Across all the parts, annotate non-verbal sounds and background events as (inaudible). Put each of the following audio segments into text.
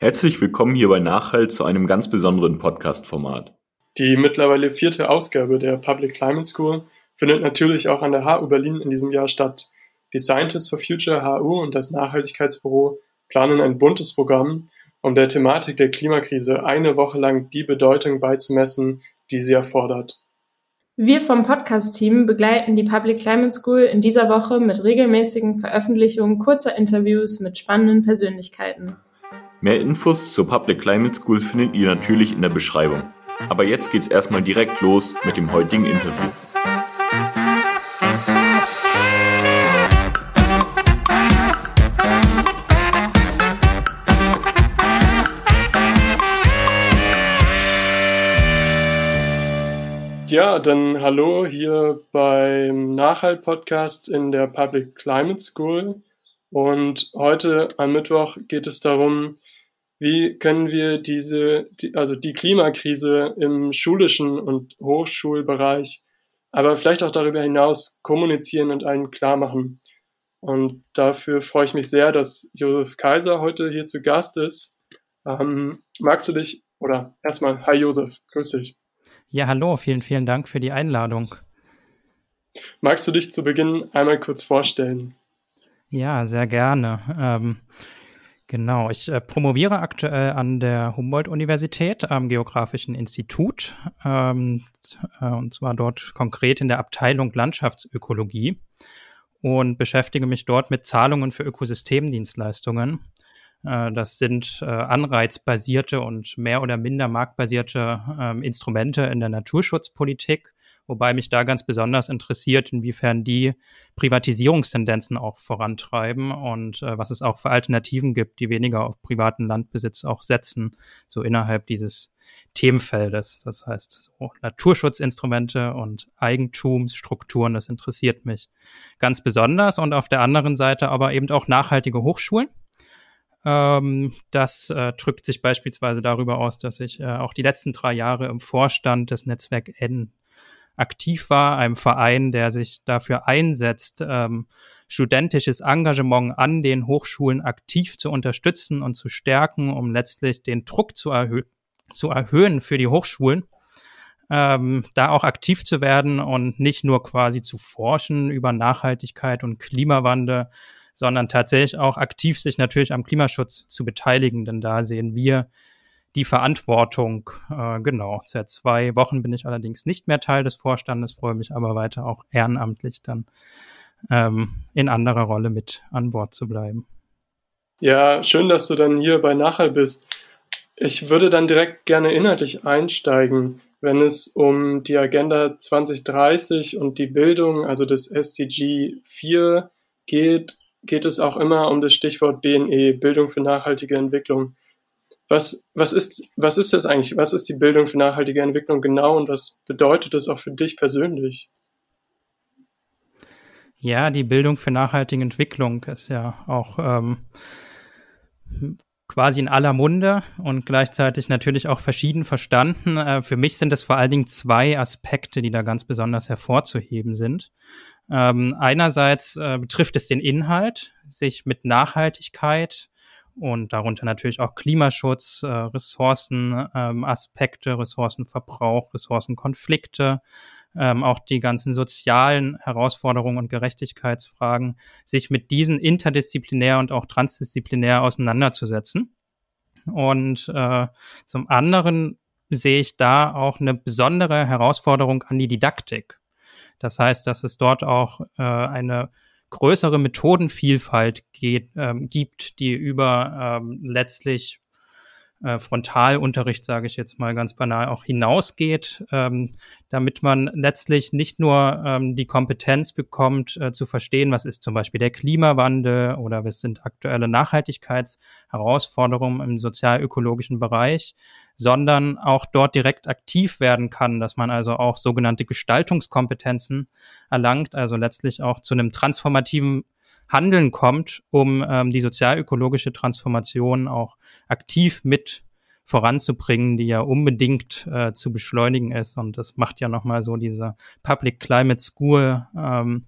Herzlich willkommen hier bei Nachhalt zu einem ganz besonderen Podcast-Format. Die mittlerweile vierte Ausgabe der Public Climate School findet natürlich auch an der HU Berlin in diesem Jahr statt. Die Scientists for Future HU und das Nachhaltigkeitsbüro planen ein buntes Programm, um der Thematik der Klimakrise eine Woche lang die Bedeutung beizumessen, die sie erfordert. Wir vom Podcast-Team begleiten die Public Climate School in dieser Woche mit regelmäßigen Veröffentlichungen kurzer Interviews mit spannenden Persönlichkeiten. Mehr Infos zur Public Climate School findet ihr natürlich in der Beschreibung. Aber jetzt geht's erstmal direkt los mit dem heutigen Interview. Ja, dann hallo hier beim Nachhalt-Podcast in der Public Climate School. Und heute am Mittwoch geht es darum, wie können wir diese, die, also die Klimakrise im schulischen und Hochschulbereich, aber vielleicht auch darüber hinaus kommunizieren und allen klar machen. Und dafür freue ich mich sehr, dass Josef Kaiser heute hier zu Gast ist. Ähm, magst du dich, oder erstmal, hi Josef, grüß dich. Ja, hallo, vielen, vielen Dank für die Einladung. Magst du dich zu Beginn einmal kurz vorstellen? Ja, sehr gerne. Ähm, genau, ich äh, promoviere aktuell an der Humboldt-Universität am Geografischen Institut ähm, äh, und zwar dort konkret in der Abteilung Landschaftsökologie und beschäftige mich dort mit Zahlungen für Ökosystemdienstleistungen. Äh, das sind äh, anreizbasierte und mehr oder minder marktbasierte ähm, Instrumente in der Naturschutzpolitik, wobei mich da ganz besonders interessiert, inwiefern die Privatisierungstendenzen auch vorantreiben und äh, was es auch für Alternativen gibt, die weniger auf privaten Landbesitz auch setzen, so innerhalb dieses Themenfeldes. Das heißt, so Naturschutzinstrumente und Eigentumsstrukturen, das interessiert mich ganz besonders. Und auf der anderen Seite aber eben auch nachhaltige Hochschulen ähm, das äh, drückt sich beispielsweise darüber aus, dass ich äh, auch die letzten drei Jahre im Vorstand des Netzwerk N aktiv war, einem Verein, der sich dafür einsetzt, ähm, studentisches Engagement an den Hochschulen aktiv zu unterstützen und zu stärken, um letztlich den Druck zu, erhö zu erhöhen für die Hochschulen, ähm, da auch aktiv zu werden und nicht nur quasi zu forschen über Nachhaltigkeit und Klimawandel, sondern tatsächlich auch aktiv sich natürlich am Klimaschutz zu beteiligen, denn da sehen wir die Verantwortung. Äh, genau, seit zwei Wochen bin ich allerdings nicht mehr Teil des Vorstandes, freue mich aber weiter auch ehrenamtlich dann ähm, in anderer Rolle mit an Bord zu bleiben. Ja, schön, dass du dann hier bei Nachhall bist. Ich würde dann direkt gerne inhaltlich einsteigen, wenn es um die Agenda 2030 und die Bildung, also das SDG 4 geht geht es auch immer um das Stichwort BNE, Bildung für nachhaltige Entwicklung. Was, was, ist, was ist das eigentlich? Was ist die Bildung für nachhaltige Entwicklung genau und was bedeutet das auch für dich persönlich? Ja, die Bildung für nachhaltige Entwicklung ist ja auch ähm, quasi in aller Munde und gleichzeitig natürlich auch verschieden verstanden. Äh, für mich sind es vor allen Dingen zwei Aspekte, die da ganz besonders hervorzuheben sind. Ähm, einerseits äh, betrifft es den Inhalt, sich mit Nachhaltigkeit und darunter natürlich auch Klimaschutz, äh, Ressourcenaspekte, ähm, Ressourcenverbrauch, Ressourcenkonflikte, ähm, auch die ganzen sozialen Herausforderungen und Gerechtigkeitsfragen, sich mit diesen interdisziplinär und auch transdisziplinär auseinanderzusetzen. Und äh, zum anderen sehe ich da auch eine besondere Herausforderung an die Didaktik. Das heißt, dass es dort auch äh, eine größere Methodenvielfalt geht, ähm, gibt, die über ähm, letztlich äh, Frontalunterricht, sage ich jetzt mal ganz banal, auch hinausgeht, ähm, damit man letztlich nicht nur ähm, die Kompetenz bekommt, äh, zu verstehen, was ist zum Beispiel der Klimawandel oder was sind aktuelle Nachhaltigkeitsherausforderungen im sozial-ökologischen Bereich, sondern auch dort direkt aktiv werden kann, dass man also auch sogenannte Gestaltungskompetenzen erlangt, also letztlich auch zu einem transformativen Handeln kommt, um ähm, die sozialökologische Transformation auch aktiv mit voranzubringen, die ja unbedingt äh, zu beschleunigen ist. Und das macht ja nochmal so diese Public Climate School ähm,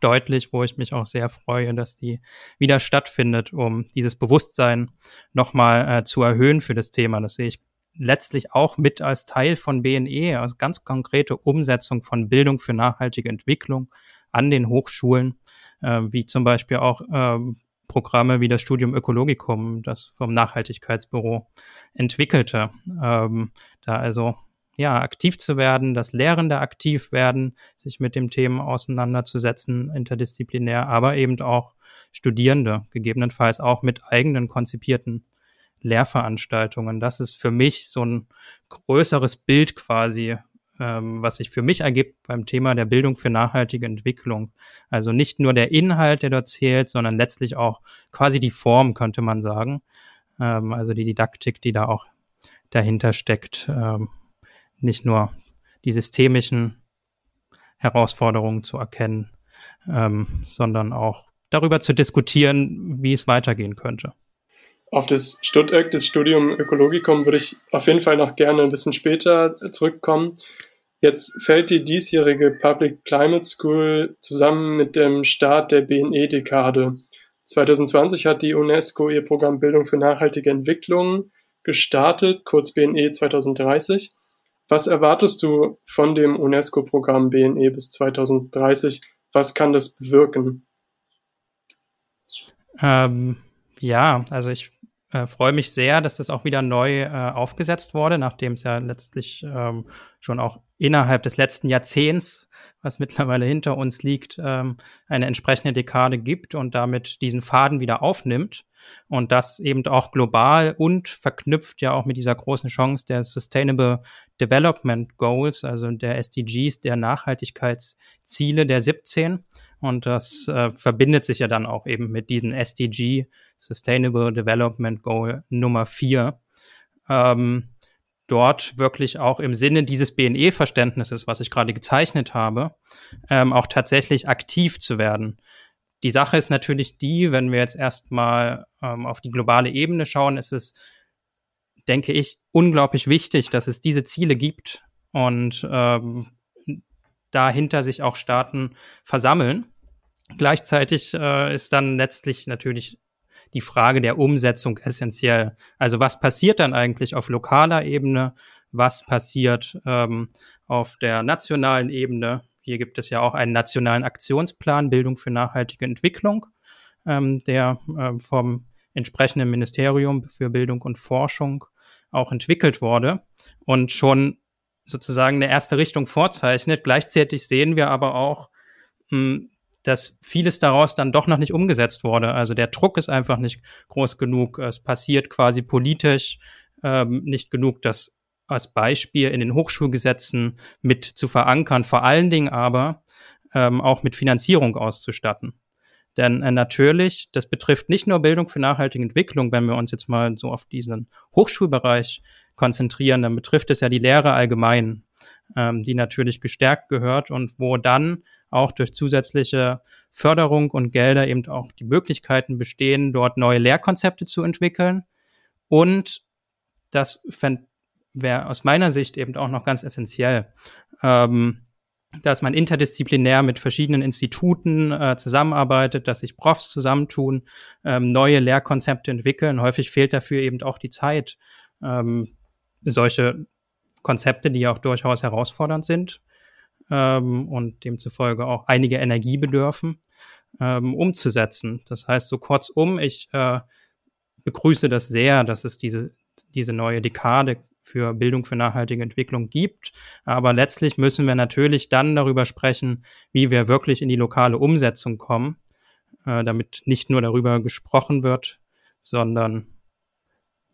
deutlich, wo ich mich auch sehr freue, dass die wieder stattfindet, um dieses Bewusstsein nochmal äh, zu erhöhen für das Thema. Das sehe ich letztlich auch mit als Teil von BNE, als ganz konkrete Umsetzung von Bildung für nachhaltige Entwicklung an den Hochschulen, äh, wie zum Beispiel auch ähm, Programme wie das Studium Ökologicum, das vom Nachhaltigkeitsbüro entwickelte. Ähm, da also ja, aktiv zu werden, dass Lehrende aktiv werden, sich mit dem Thema auseinanderzusetzen, interdisziplinär, aber eben auch Studierende, gegebenenfalls auch mit eigenen konzipierten Lehrveranstaltungen. Das ist für mich so ein größeres Bild quasi, ähm, was sich für mich ergibt beim Thema der Bildung für nachhaltige Entwicklung. Also nicht nur der Inhalt, der dort zählt, sondern letztlich auch quasi die Form, könnte man sagen. Ähm, also die Didaktik, die da auch dahinter steckt. Ähm, nicht nur die systemischen Herausforderungen zu erkennen, ähm, sondern auch darüber zu diskutieren, wie es weitergehen könnte. Auf das Stutteck, das Studium Ökologicum, würde ich auf jeden Fall noch gerne ein bisschen später zurückkommen. Jetzt fällt die diesjährige Public Climate School zusammen mit dem Start der BNE-Dekade. 2020 hat die UNESCO ihr Programm Bildung für nachhaltige Entwicklung gestartet, kurz BNE 2030. Was erwartest du von dem UNESCO-Programm BNE bis 2030? Was kann das bewirken? Ähm, ja, also ich äh, freue mich sehr, dass das auch wieder neu äh, aufgesetzt wurde, nachdem es ja letztlich ähm, schon auch innerhalb des letzten Jahrzehnts, was mittlerweile hinter uns liegt, ähm, eine entsprechende Dekade gibt und damit diesen Faden wieder aufnimmt und das eben auch global und verknüpft ja auch mit dieser großen Chance der Sustainable Development Goals, also der SDGs, der Nachhaltigkeitsziele der 17 und das äh, verbindet sich ja dann auch eben mit diesem SDG, Sustainable Development Goal Nummer 4. Ähm, dort wirklich auch im Sinne dieses BNE-Verständnisses, was ich gerade gezeichnet habe, ähm, auch tatsächlich aktiv zu werden. Die Sache ist natürlich die, wenn wir jetzt erstmal ähm, auf die globale Ebene schauen, ist es, denke ich, unglaublich wichtig, dass es diese Ziele gibt und ähm, dahinter sich auch Staaten versammeln. Gleichzeitig äh, ist dann letztlich natürlich die Frage der Umsetzung essentiell. Also was passiert dann eigentlich auf lokaler Ebene? Was passiert ähm, auf der nationalen Ebene? Hier gibt es ja auch einen nationalen Aktionsplan Bildung für nachhaltige Entwicklung, ähm, der äh, vom entsprechenden Ministerium für Bildung und Forschung auch entwickelt wurde und schon sozusagen eine erste Richtung vorzeichnet. Gleichzeitig sehen wir aber auch, hm, dass vieles daraus dann doch noch nicht umgesetzt wurde. Also der Druck ist einfach nicht groß genug. Es passiert quasi politisch ähm, nicht genug, das als Beispiel in den Hochschulgesetzen mit zu verankern, vor allen Dingen aber ähm, auch mit Finanzierung auszustatten. Denn äh, natürlich, das betrifft nicht nur Bildung für nachhaltige Entwicklung, wenn wir uns jetzt mal so auf diesen Hochschulbereich konzentrieren, dann betrifft es ja die Lehre allgemein, ähm, die natürlich gestärkt gehört und wo dann auch durch zusätzliche Förderung und Gelder eben auch die Möglichkeiten bestehen, dort neue Lehrkonzepte zu entwickeln. Und das wäre aus meiner Sicht eben auch noch ganz essentiell. Ähm, dass man interdisziplinär mit verschiedenen Instituten äh, zusammenarbeitet, dass sich Profs zusammentun, ähm, neue Lehrkonzepte entwickeln. Häufig fehlt dafür eben auch die Zeit, ähm, solche Konzepte, die auch durchaus herausfordernd sind ähm, und demzufolge auch einige Energie bedürfen, ähm, umzusetzen. Das heißt, so kurzum, ich äh, begrüße das sehr, dass es diese, diese neue Dekade für Bildung für nachhaltige Entwicklung gibt. Aber letztlich müssen wir natürlich dann darüber sprechen, wie wir wirklich in die lokale Umsetzung kommen, äh, damit nicht nur darüber gesprochen wird, sondern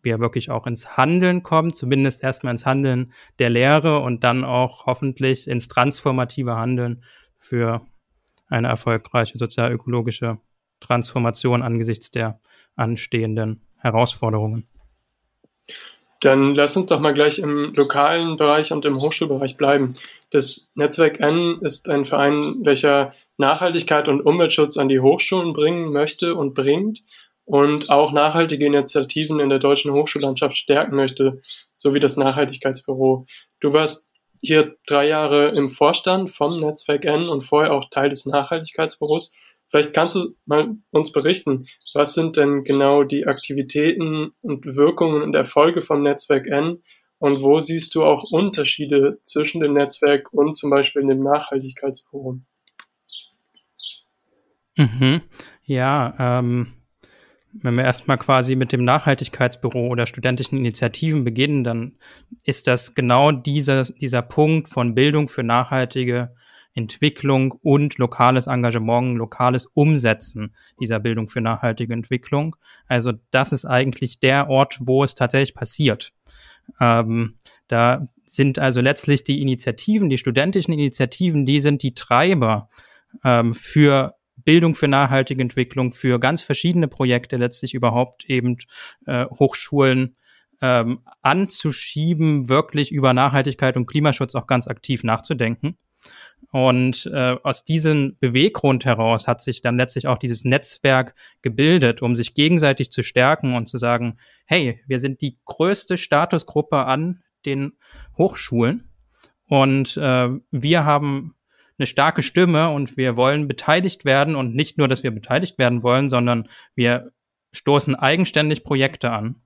wir wirklich auch ins Handeln kommen, zumindest erstmal ins Handeln der Lehre und dann auch hoffentlich ins transformative Handeln für eine erfolgreiche sozialökologische Transformation angesichts der anstehenden Herausforderungen. Dann lass uns doch mal gleich im lokalen Bereich und im Hochschulbereich bleiben. Das Netzwerk N ist ein Verein, welcher Nachhaltigkeit und Umweltschutz an die Hochschulen bringen möchte und bringt und auch nachhaltige Initiativen in der deutschen Hochschullandschaft stärken möchte, so wie das Nachhaltigkeitsbüro. Du warst hier drei Jahre im Vorstand vom Netzwerk N und vorher auch Teil des Nachhaltigkeitsbüros. Vielleicht kannst du mal uns berichten, was sind denn genau die Aktivitäten und Wirkungen und Erfolge vom Netzwerk N und wo siehst du auch Unterschiede zwischen dem Netzwerk und zum Beispiel dem Nachhaltigkeitsforum? Mhm. Ja, ähm, wenn wir erstmal quasi mit dem Nachhaltigkeitsbüro oder studentischen Initiativen beginnen, dann ist das genau dieser, dieser Punkt von Bildung für nachhaltige Entwicklung und lokales Engagement, lokales Umsetzen dieser Bildung für nachhaltige Entwicklung. Also das ist eigentlich der Ort, wo es tatsächlich passiert. Ähm, da sind also letztlich die Initiativen, die studentischen Initiativen, die sind die Treiber ähm, für Bildung für nachhaltige Entwicklung, für ganz verschiedene Projekte letztlich überhaupt eben äh, Hochschulen ähm, anzuschieben, wirklich über Nachhaltigkeit und Klimaschutz auch ganz aktiv nachzudenken. Und äh, aus diesem Beweggrund heraus hat sich dann letztlich auch dieses Netzwerk gebildet, um sich gegenseitig zu stärken und zu sagen, hey, wir sind die größte Statusgruppe an den Hochschulen und äh, wir haben eine starke Stimme und wir wollen beteiligt werden und nicht nur, dass wir beteiligt werden wollen, sondern wir stoßen eigenständig Projekte an.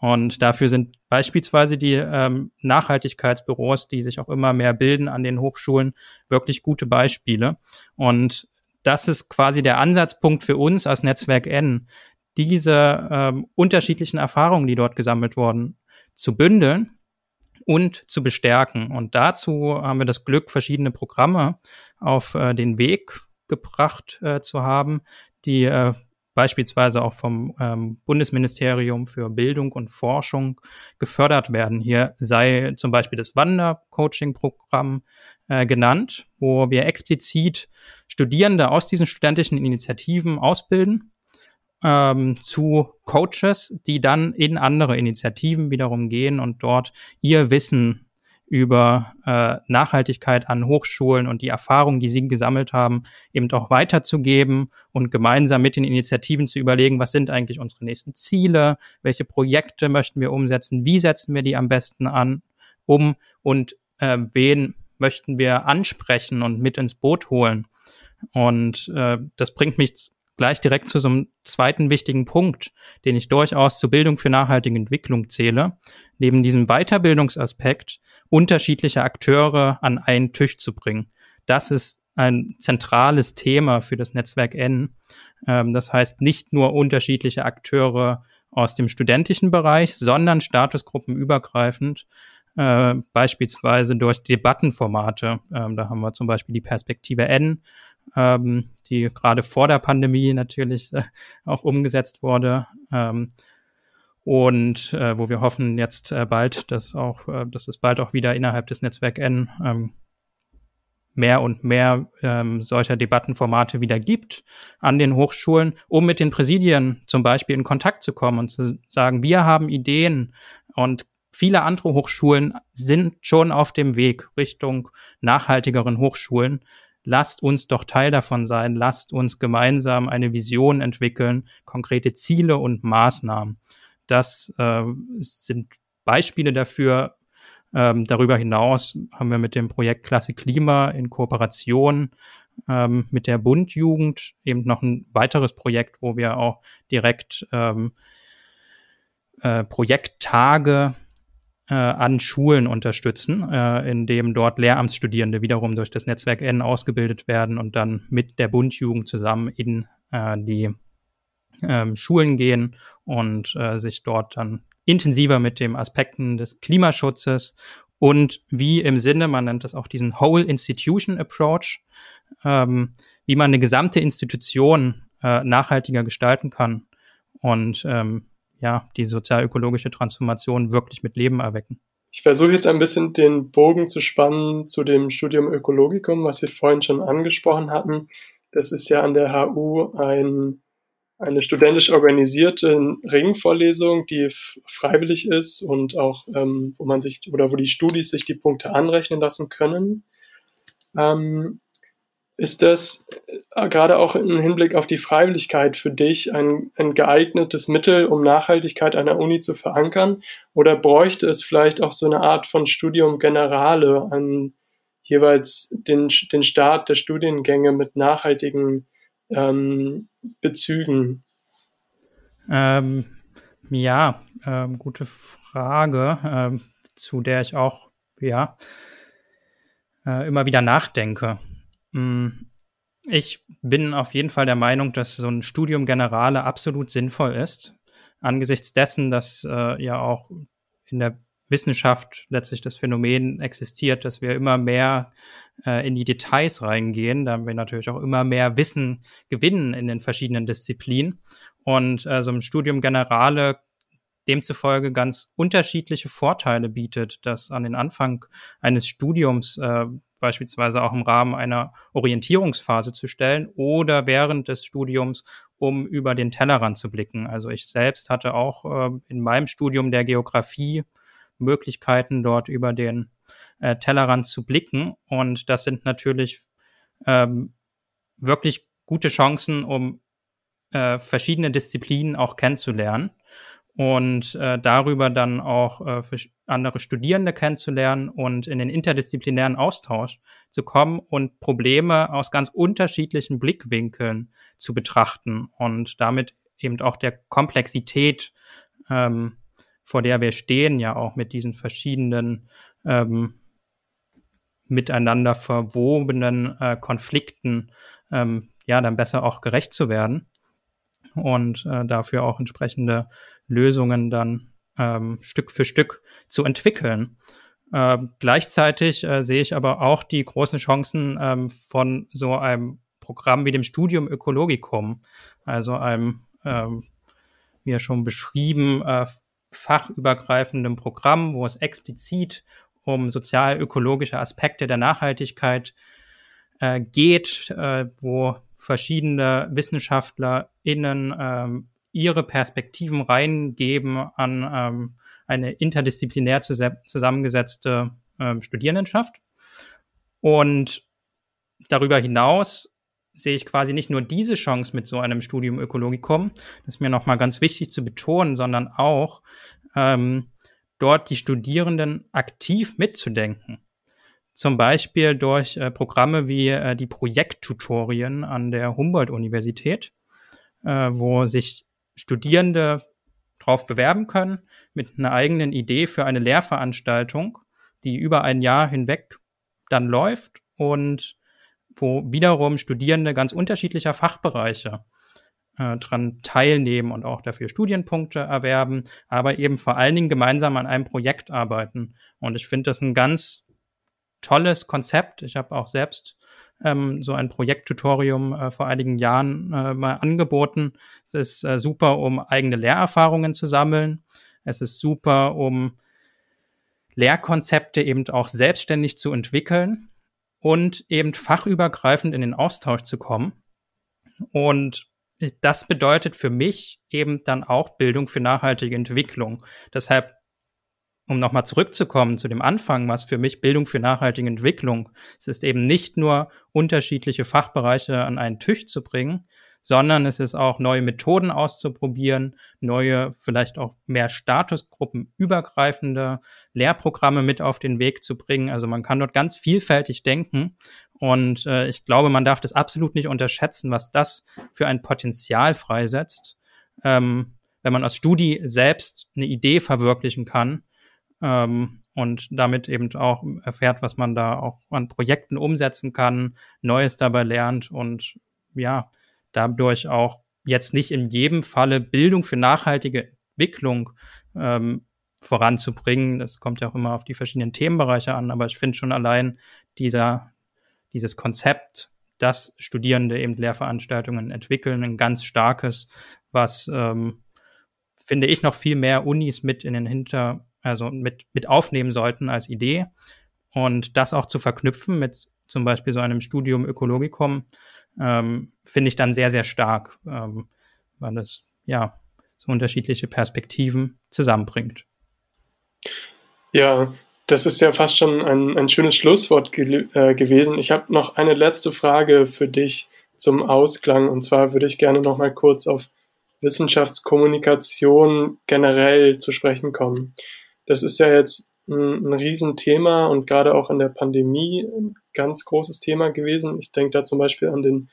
Und dafür sind beispielsweise die ähm, Nachhaltigkeitsbüros, die sich auch immer mehr bilden an den Hochschulen, wirklich gute Beispiele. Und das ist quasi der Ansatzpunkt für uns als Netzwerk N, diese ähm, unterschiedlichen Erfahrungen, die dort gesammelt wurden, zu bündeln und zu bestärken. Und dazu haben wir das Glück, verschiedene Programme auf äh, den Weg gebracht äh, zu haben, die äh, beispielsweise auch vom ähm, Bundesministerium für Bildung und Forschung gefördert werden. Hier sei zum Beispiel das Wandercoaching-Programm äh, genannt, wo wir explizit Studierende aus diesen studentischen Initiativen ausbilden ähm, zu Coaches, die dann in andere Initiativen wiederum gehen und dort ihr Wissen über äh, Nachhaltigkeit an Hochschulen und die Erfahrungen, die sie gesammelt haben, eben auch weiterzugeben und gemeinsam mit den Initiativen zu überlegen, was sind eigentlich unsere nächsten Ziele, welche Projekte möchten wir umsetzen, wie setzen wir die am besten an, um und äh, wen möchten wir ansprechen und mit ins Boot holen. Und äh, das bringt mich gleich direkt zu so einem zweiten wichtigen Punkt, den ich durchaus zur Bildung für nachhaltige Entwicklung zähle, neben diesem Weiterbildungsaspekt unterschiedliche Akteure an einen Tisch zu bringen. Das ist ein zentrales Thema für das Netzwerk N. Ähm, das heißt, nicht nur unterschiedliche Akteure aus dem studentischen Bereich, sondern statusgruppenübergreifend, äh, beispielsweise durch Debattenformate. Ähm, da haben wir zum Beispiel die Perspektive N, ähm, die gerade vor der Pandemie natürlich äh, auch umgesetzt wurde. Ähm, und äh, wo wir hoffen jetzt äh, bald, dass auch, äh, dass es bald auch wieder innerhalb des Netzwerk N ähm, mehr und mehr ähm, solcher Debattenformate wieder gibt an den Hochschulen, um mit den Präsidien zum Beispiel in Kontakt zu kommen und zu sagen, wir haben Ideen und viele andere Hochschulen sind schon auf dem Weg Richtung nachhaltigeren Hochschulen lasst uns doch Teil davon sein, lasst uns gemeinsam eine Vision entwickeln, konkrete Ziele und Maßnahmen. Das äh, sind Beispiele dafür. Ähm, darüber hinaus haben wir mit dem Projekt Klasse Klima in Kooperation ähm, mit der Bundjugend eben noch ein weiteres Projekt, wo wir auch direkt ähm, äh, Projekttage an Schulen unterstützen, äh, indem dort Lehramtsstudierende wiederum durch das Netzwerk N ausgebildet werden und dann mit der Bundjugend zusammen in äh, die ähm, Schulen gehen und äh, sich dort dann intensiver mit den Aspekten des Klimaschutzes und wie im Sinne, man nennt das auch diesen Whole Institution Approach, ähm, wie man eine gesamte Institution äh, nachhaltiger gestalten kann. Und ähm, ja, die sozialökologische Transformation wirklich mit Leben erwecken. Ich versuche jetzt ein bisschen den Bogen zu spannen zu dem Studium Ökologicum, was Sie vorhin schon angesprochen hatten. Das ist ja an der HU ein, eine studentisch organisierte Ringvorlesung, die freiwillig ist und auch, ähm, wo man sich oder wo die Studis sich die Punkte anrechnen lassen können. Ähm, ist das äh, gerade auch im Hinblick auf die Freiwilligkeit für dich ein, ein geeignetes Mittel, um Nachhaltigkeit an der Uni zu verankern? Oder bräuchte es vielleicht auch so eine Art von Studium Generale an jeweils den, den Start der Studiengänge mit nachhaltigen ähm, Bezügen? Ähm, ja, ähm, gute Frage, ähm, zu der ich auch ja äh, immer wieder nachdenke. Hm, ich bin auf jeden Fall der Meinung, dass so ein Studium Generale absolut sinnvoll ist, angesichts dessen, dass äh, ja auch in der Wissenschaft letztlich das Phänomen existiert, dass wir immer mehr äh, in die Details reingehen, da wir natürlich auch immer mehr Wissen gewinnen in den verschiedenen Disziplinen. Und äh, so ein Studium Generale demzufolge ganz unterschiedliche Vorteile bietet, das an den Anfang eines Studiums äh, beispielsweise auch im Rahmen einer Orientierungsphase zu stellen oder während des Studiums, um über den Tellerrand zu blicken. Also ich selbst hatte auch äh, in meinem Studium der Geografie Möglichkeiten, dort über den äh, Tellerrand zu blicken. Und das sind natürlich ähm, wirklich gute Chancen, um äh, verschiedene Disziplinen auch kennenzulernen und äh, darüber dann auch äh, andere Studierende kennenzulernen und in den interdisziplinären Austausch zu kommen und Probleme aus ganz unterschiedlichen Blickwinkeln zu betrachten und damit eben auch der Komplexität, ähm, vor der wir stehen, ja auch mit diesen verschiedenen ähm, miteinander verwobenen äh, Konflikten, ähm, ja, dann besser auch gerecht zu werden und äh, dafür auch entsprechende Lösungen dann ähm, Stück für Stück zu entwickeln. Äh, gleichzeitig äh, sehe ich aber auch die großen Chancen ähm, von so einem Programm wie dem Studium Ökologicum, also einem, ähm, wie ja schon beschrieben, äh, fachübergreifendem Programm, wo es explizit um sozial-ökologische Aspekte der Nachhaltigkeit äh, geht, äh, wo verschiedene WissenschaftlerInnen ähm, ihre Perspektiven reingeben an ähm, eine interdisziplinär zusammengesetzte ähm, Studierendenschaft. Und darüber hinaus sehe ich quasi nicht nur diese Chance mit so einem Studium Ökologikum, das ist mir nochmal ganz wichtig zu betonen, sondern auch ähm, dort die Studierenden aktiv mitzudenken. Zum Beispiel durch äh, Programme wie äh, die Projekttutorien an der Humboldt-Universität, äh, wo sich Studierende drauf bewerben können mit einer eigenen Idee für eine Lehrveranstaltung, die über ein Jahr hinweg dann läuft und wo wiederum Studierende ganz unterschiedlicher Fachbereiche äh, dran teilnehmen und auch dafür Studienpunkte erwerben, aber eben vor allen Dingen gemeinsam an einem Projekt arbeiten. Und ich finde das ein ganz tolles Konzept. Ich habe auch selbst ähm, so ein Projekttutorium äh, vor einigen Jahren äh, mal angeboten. Es ist äh, super, um eigene Lehrerfahrungen zu sammeln. Es ist super, um Lehrkonzepte eben auch selbstständig zu entwickeln und eben fachübergreifend in den Austausch zu kommen. Und das bedeutet für mich eben dann auch Bildung für nachhaltige Entwicklung. Deshalb um nochmal zurückzukommen zu dem Anfang, was für mich Bildung für nachhaltige Entwicklung, es ist eben nicht nur unterschiedliche Fachbereiche an einen Tisch zu bringen, sondern es ist auch neue Methoden auszuprobieren, neue, vielleicht auch mehr Statusgruppen übergreifende Lehrprogramme mit auf den Weg zu bringen. Also man kann dort ganz vielfältig denken und äh, ich glaube, man darf das absolut nicht unterschätzen, was das für ein Potenzial freisetzt, ähm, wenn man als Studi selbst eine Idee verwirklichen kann ähm, und damit eben auch erfährt, was man da auch an Projekten umsetzen kann, Neues dabei lernt und ja, dadurch auch jetzt nicht in jedem Falle Bildung für nachhaltige Entwicklung ähm, voranzubringen. Das kommt ja auch immer auf die verschiedenen Themenbereiche an, aber ich finde schon allein dieser, dieses Konzept, dass Studierende eben Lehrveranstaltungen entwickeln, ein ganz starkes, was ähm, finde ich noch viel mehr Unis mit in den Hinter also mit, mit aufnehmen sollten als Idee. Und das auch zu verknüpfen mit zum Beispiel so einem Studium Ökologicum, ähm, finde ich dann sehr, sehr stark, ähm, weil es ja so unterschiedliche Perspektiven zusammenbringt. Ja, Das ist ja fast schon ein, ein schönes Schlusswort ge äh, gewesen. Ich habe noch eine letzte Frage für dich zum Ausklang. Und zwar würde ich gerne noch mal kurz auf Wissenschaftskommunikation generell zu sprechen kommen. Das ist ja jetzt ein, ein Riesenthema und gerade auch in der Pandemie ein ganz großes Thema gewesen. Ich denke da zum Beispiel an den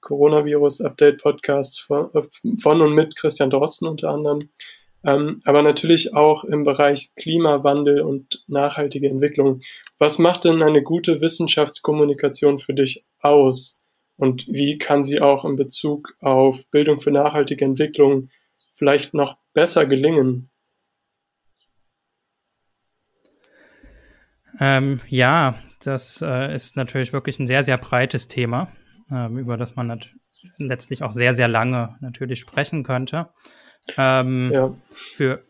Coronavirus-Update-Podcast von, von, und mit Christian Drosten unter anderem. Ähm, aber natürlich auch im Bereich Klimawandel und nachhaltige Entwicklung. Was macht denn eine gute Wissenschaftskommunikation für dich aus? Und wie kann sie auch in Bezug auf Bildung für nachhaltige Entwicklung vielleicht noch besser gelingen? Ähm, ja, das äh, ist natürlich wirklich ein sehr, sehr breites Thema, ähm, über das man letztlich auch sehr, sehr lange natürlich sprechen könnte. Ähm, ja. für,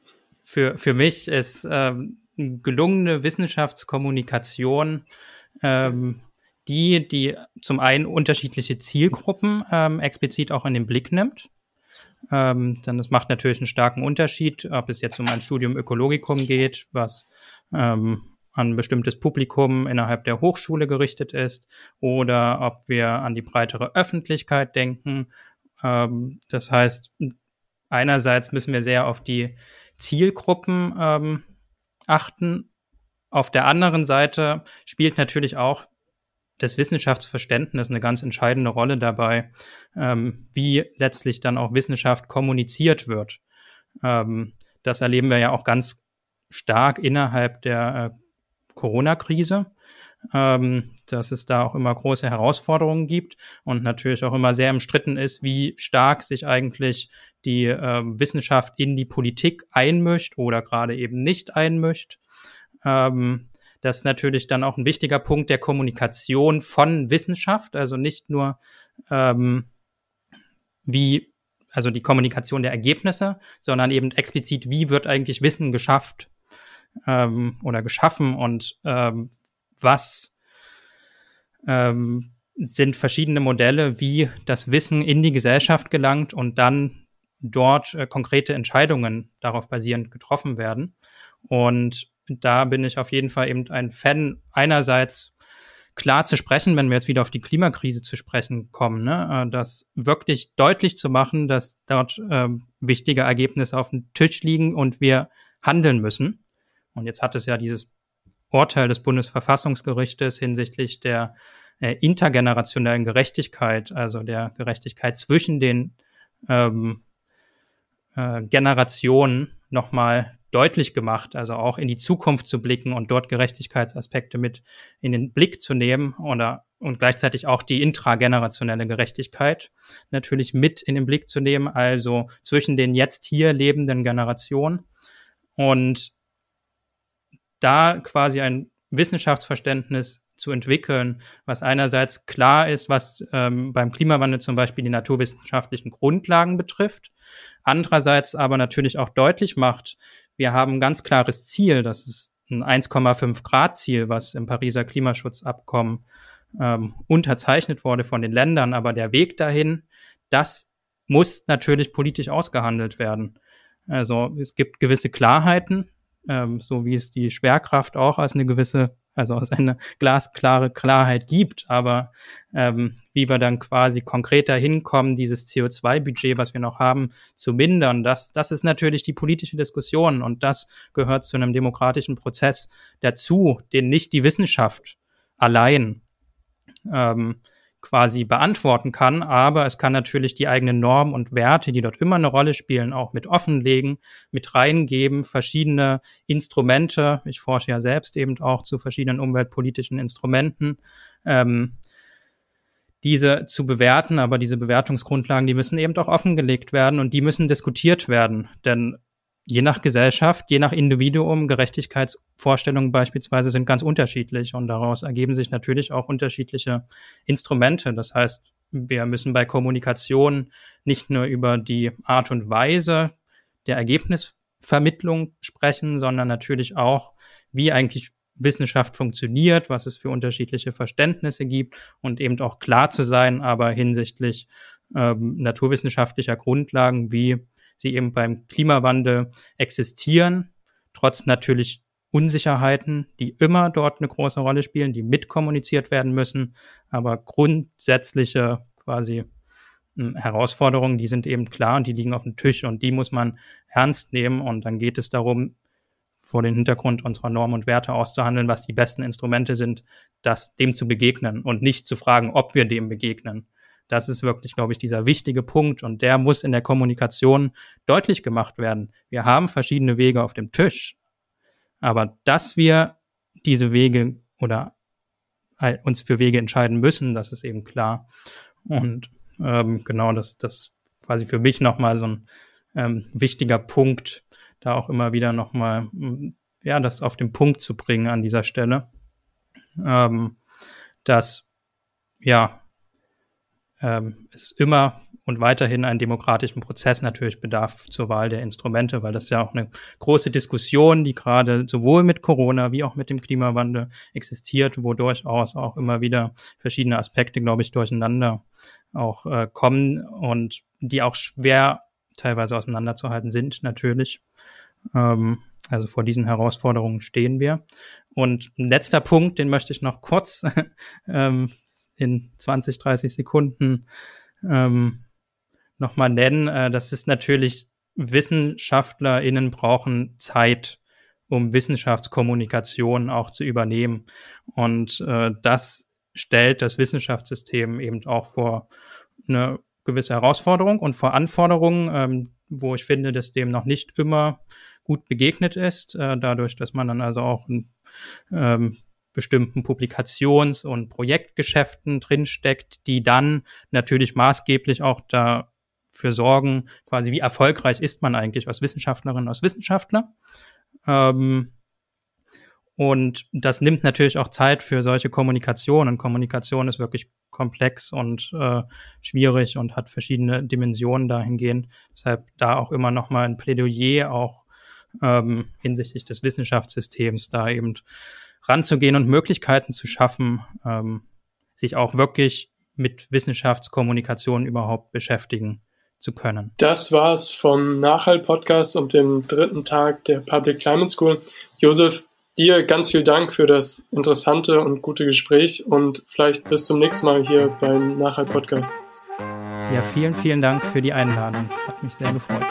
für, für mich ist ähm, gelungene Wissenschaftskommunikation ähm, die, die zum einen unterschiedliche Zielgruppen ähm, explizit auch in den Blick nimmt. Ähm, dann das macht natürlich einen starken Unterschied, ob es jetzt um ein Studium Ökologikum geht, was ähm, an ein bestimmtes Publikum innerhalb der Hochschule gerichtet ist, oder ob wir an die breitere Öffentlichkeit denken. Ähm, das heißt, einerseits müssen wir sehr auf die Zielgruppen ähm, achten. Auf der anderen Seite spielt natürlich auch das Wissenschaftsverständnis eine ganz entscheidende Rolle dabei, ähm, wie letztlich dann auch Wissenschaft kommuniziert wird. Ähm, das erleben wir ja auch ganz stark innerhalb der äh, Corona-Krise, ähm, dass es da auch immer große Herausforderungen gibt und natürlich auch immer sehr umstritten ist, wie stark sich eigentlich die äh, Wissenschaft in die Politik einmischt oder gerade eben nicht einmischt. Ähm, das ist natürlich dann auch ein wichtiger Punkt der Kommunikation von Wissenschaft, also nicht nur ähm, wie, also die Kommunikation der Ergebnisse, sondern eben explizit, wie wird eigentlich Wissen geschafft ähm, oder geschaffen und ähm, was ähm, sind verschiedene Modelle, wie das Wissen in die Gesellschaft gelangt und dann dort äh, konkrete Entscheidungen darauf basierend getroffen werden. Und da bin ich auf jeden Fall eben ein Fan einerseits klar zu sprechen, wenn wir jetzt wieder auf die Klimakrise zu sprechen kommen, ne? Äh, das wirklich deutlich zu machen, dass dort äh, wichtige Ergebnisse auf dem Tisch liegen und wir handeln müssen. Und jetzt hat es ja dieses Urteil des Bundesverfassungsgerichtes hinsichtlich der äh, intergenerationellen Gerechtigkeit, also der Gerechtigkeit zwischen den ähm, äh, Generationen nochmal deutlich gemacht, also auch in die Zukunft zu blicken und dort Gerechtigkeitsaspekte mit in den Blick zu nehmen oder und gleichzeitig auch die intragenerationelle Gerechtigkeit natürlich mit in den Blick zu nehmen, also zwischen den jetzt hier lebenden Generationen. Und da quasi ein Wissenschaftsverständnis zu entwickeln, was einerseits klar ist, was ähm, beim Klimawandel zum Beispiel die naturwissenschaftlichen Grundlagen betrifft, andererseits aber natürlich auch deutlich macht, wir haben ein ganz klares Ziel, das ist ein 1,5 Grad Ziel, was im Pariser Klimaschutzabkommen ähm, unterzeichnet wurde von den Ländern. Aber der Weg dahin, das muss natürlich politisch ausgehandelt werden. Also es gibt gewisse Klarheiten, ähm, so wie es die Schwerkraft auch als eine gewisse also aus einer glasklare Klarheit gibt. Aber ähm, wie wir dann quasi konkreter hinkommen, dieses CO2-Budget, was wir noch haben, zu mindern, das, das ist natürlich die politische Diskussion und das gehört zu einem demokratischen Prozess dazu, den nicht die Wissenschaft allein ähm, quasi beantworten kann, aber es kann natürlich die eigenen Normen und Werte, die dort immer eine Rolle spielen, auch mit offenlegen, mit reingeben, verschiedene Instrumente. Ich forsche ja selbst eben auch zu verschiedenen umweltpolitischen Instrumenten. Ähm, diese zu bewerten, aber diese Bewertungsgrundlagen, die müssen eben auch offengelegt werden und die müssen diskutiert werden. Denn je nach Gesellschaft, je nach Individuum, Gerechtigkeitsvorstellungen beispielsweise sind ganz unterschiedlich und daraus ergeben sich natürlich auch unterschiedliche Instrumente. Das heißt, wir müssen bei Kommunikation nicht nur über die Art und Weise der Ergebnisvermittlung sprechen, sondern natürlich auch, wie eigentlich Wissenschaft funktioniert, was es für unterschiedliche Verständnisse gibt und eben auch klar zu sein, aber hinsichtlich ähm, naturwissenschaftlicher Grundlagen wie sie eben beim Klimawandel existieren, trotz natürlich Unsicherheiten, die immer dort eine große Rolle spielen, die mitkommuniziert werden müssen, aber grundsätzliche quasi hm, Herausforderungen, die sind eben klar und die liegen auf dem Tisch und die muss man ernst nehmen und dann geht es darum, vor den Hintergrund unserer Normen und Werte auszuhandeln, was die besten Instrumente sind, das dem zu begegnen und nicht zu fragen, ob wir dem begegnen. Das ist wirklich, glaube ich, dieser wichtige Punkt und der muss in der Kommunikation deutlich gemacht werden. Wir haben verschiedene Wege auf dem Tisch, aber dass wir diese Wege oder uns für Wege entscheiden müssen, das ist eben klar. Und ähm, genau, das, das quasi für mich nochmal so ein ähm, wichtiger Punkt, da auch immer wieder nochmal, ja, das auf den Punkt zu bringen an dieser Stelle. Ähm, dass, ja, ähm, es immer und weiterhin einen demokratischen Prozess natürlich bedarf zur Wahl der Instrumente, weil das ist ja auch eine große Diskussion, die gerade sowohl mit Corona wie auch mit dem Klimawandel existiert, wo durchaus auch immer wieder verschiedene Aspekte, glaube ich, durcheinander auch äh, kommen und die auch schwer teilweise auseinanderzuhalten sind, natürlich. Ähm, also vor diesen Herausforderungen stehen wir. Und ein letzter Punkt, den möchte ich noch kurz (laughs) ähm, in 20, 30 Sekunden ähm, nochmal nennen. Äh, das ist natürlich, WissenschaftlerInnen brauchen Zeit, um Wissenschaftskommunikation auch zu übernehmen. Und äh, das stellt das Wissenschaftssystem eben auch vor eine gewisse Herausforderung und vor Anforderungen, ähm, wo ich finde, dass dem noch nicht immer gut begegnet ist, äh, dadurch, dass man dann also auch in ähm, bestimmten Publikations- und Projektgeschäften drinsteckt, die dann natürlich maßgeblich auch dafür sorgen, quasi wie erfolgreich ist man eigentlich als Wissenschaftlerin, als Wissenschaftler. Ähm, und das nimmt natürlich auch Zeit für solche Kommunikation. Und Kommunikation ist wirklich komplex und äh, schwierig und hat verschiedene Dimensionen dahingehend. Deshalb da auch immer noch mal ein Plädoyer auch ähm, hinsichtlich des Wissenschaftssystems da eben ranzugehen und Möglichkeiten zu schaffen, ähm, sich auch wirklich mit Wissenschaftskommunikation überhaupt beschäftigen zu können. Das war's vom Nachhalt-Podcast und dem dritten Tag der Public Climate School. Josef, dir ganz viel Dank für das interessante und gute Gespräch und vielleicht bis zum nächsten Mal hier beim Nachhalt-Podcast. Ja, vielen, vielen Dank für die Einladung. Hat mich sehr gefreut.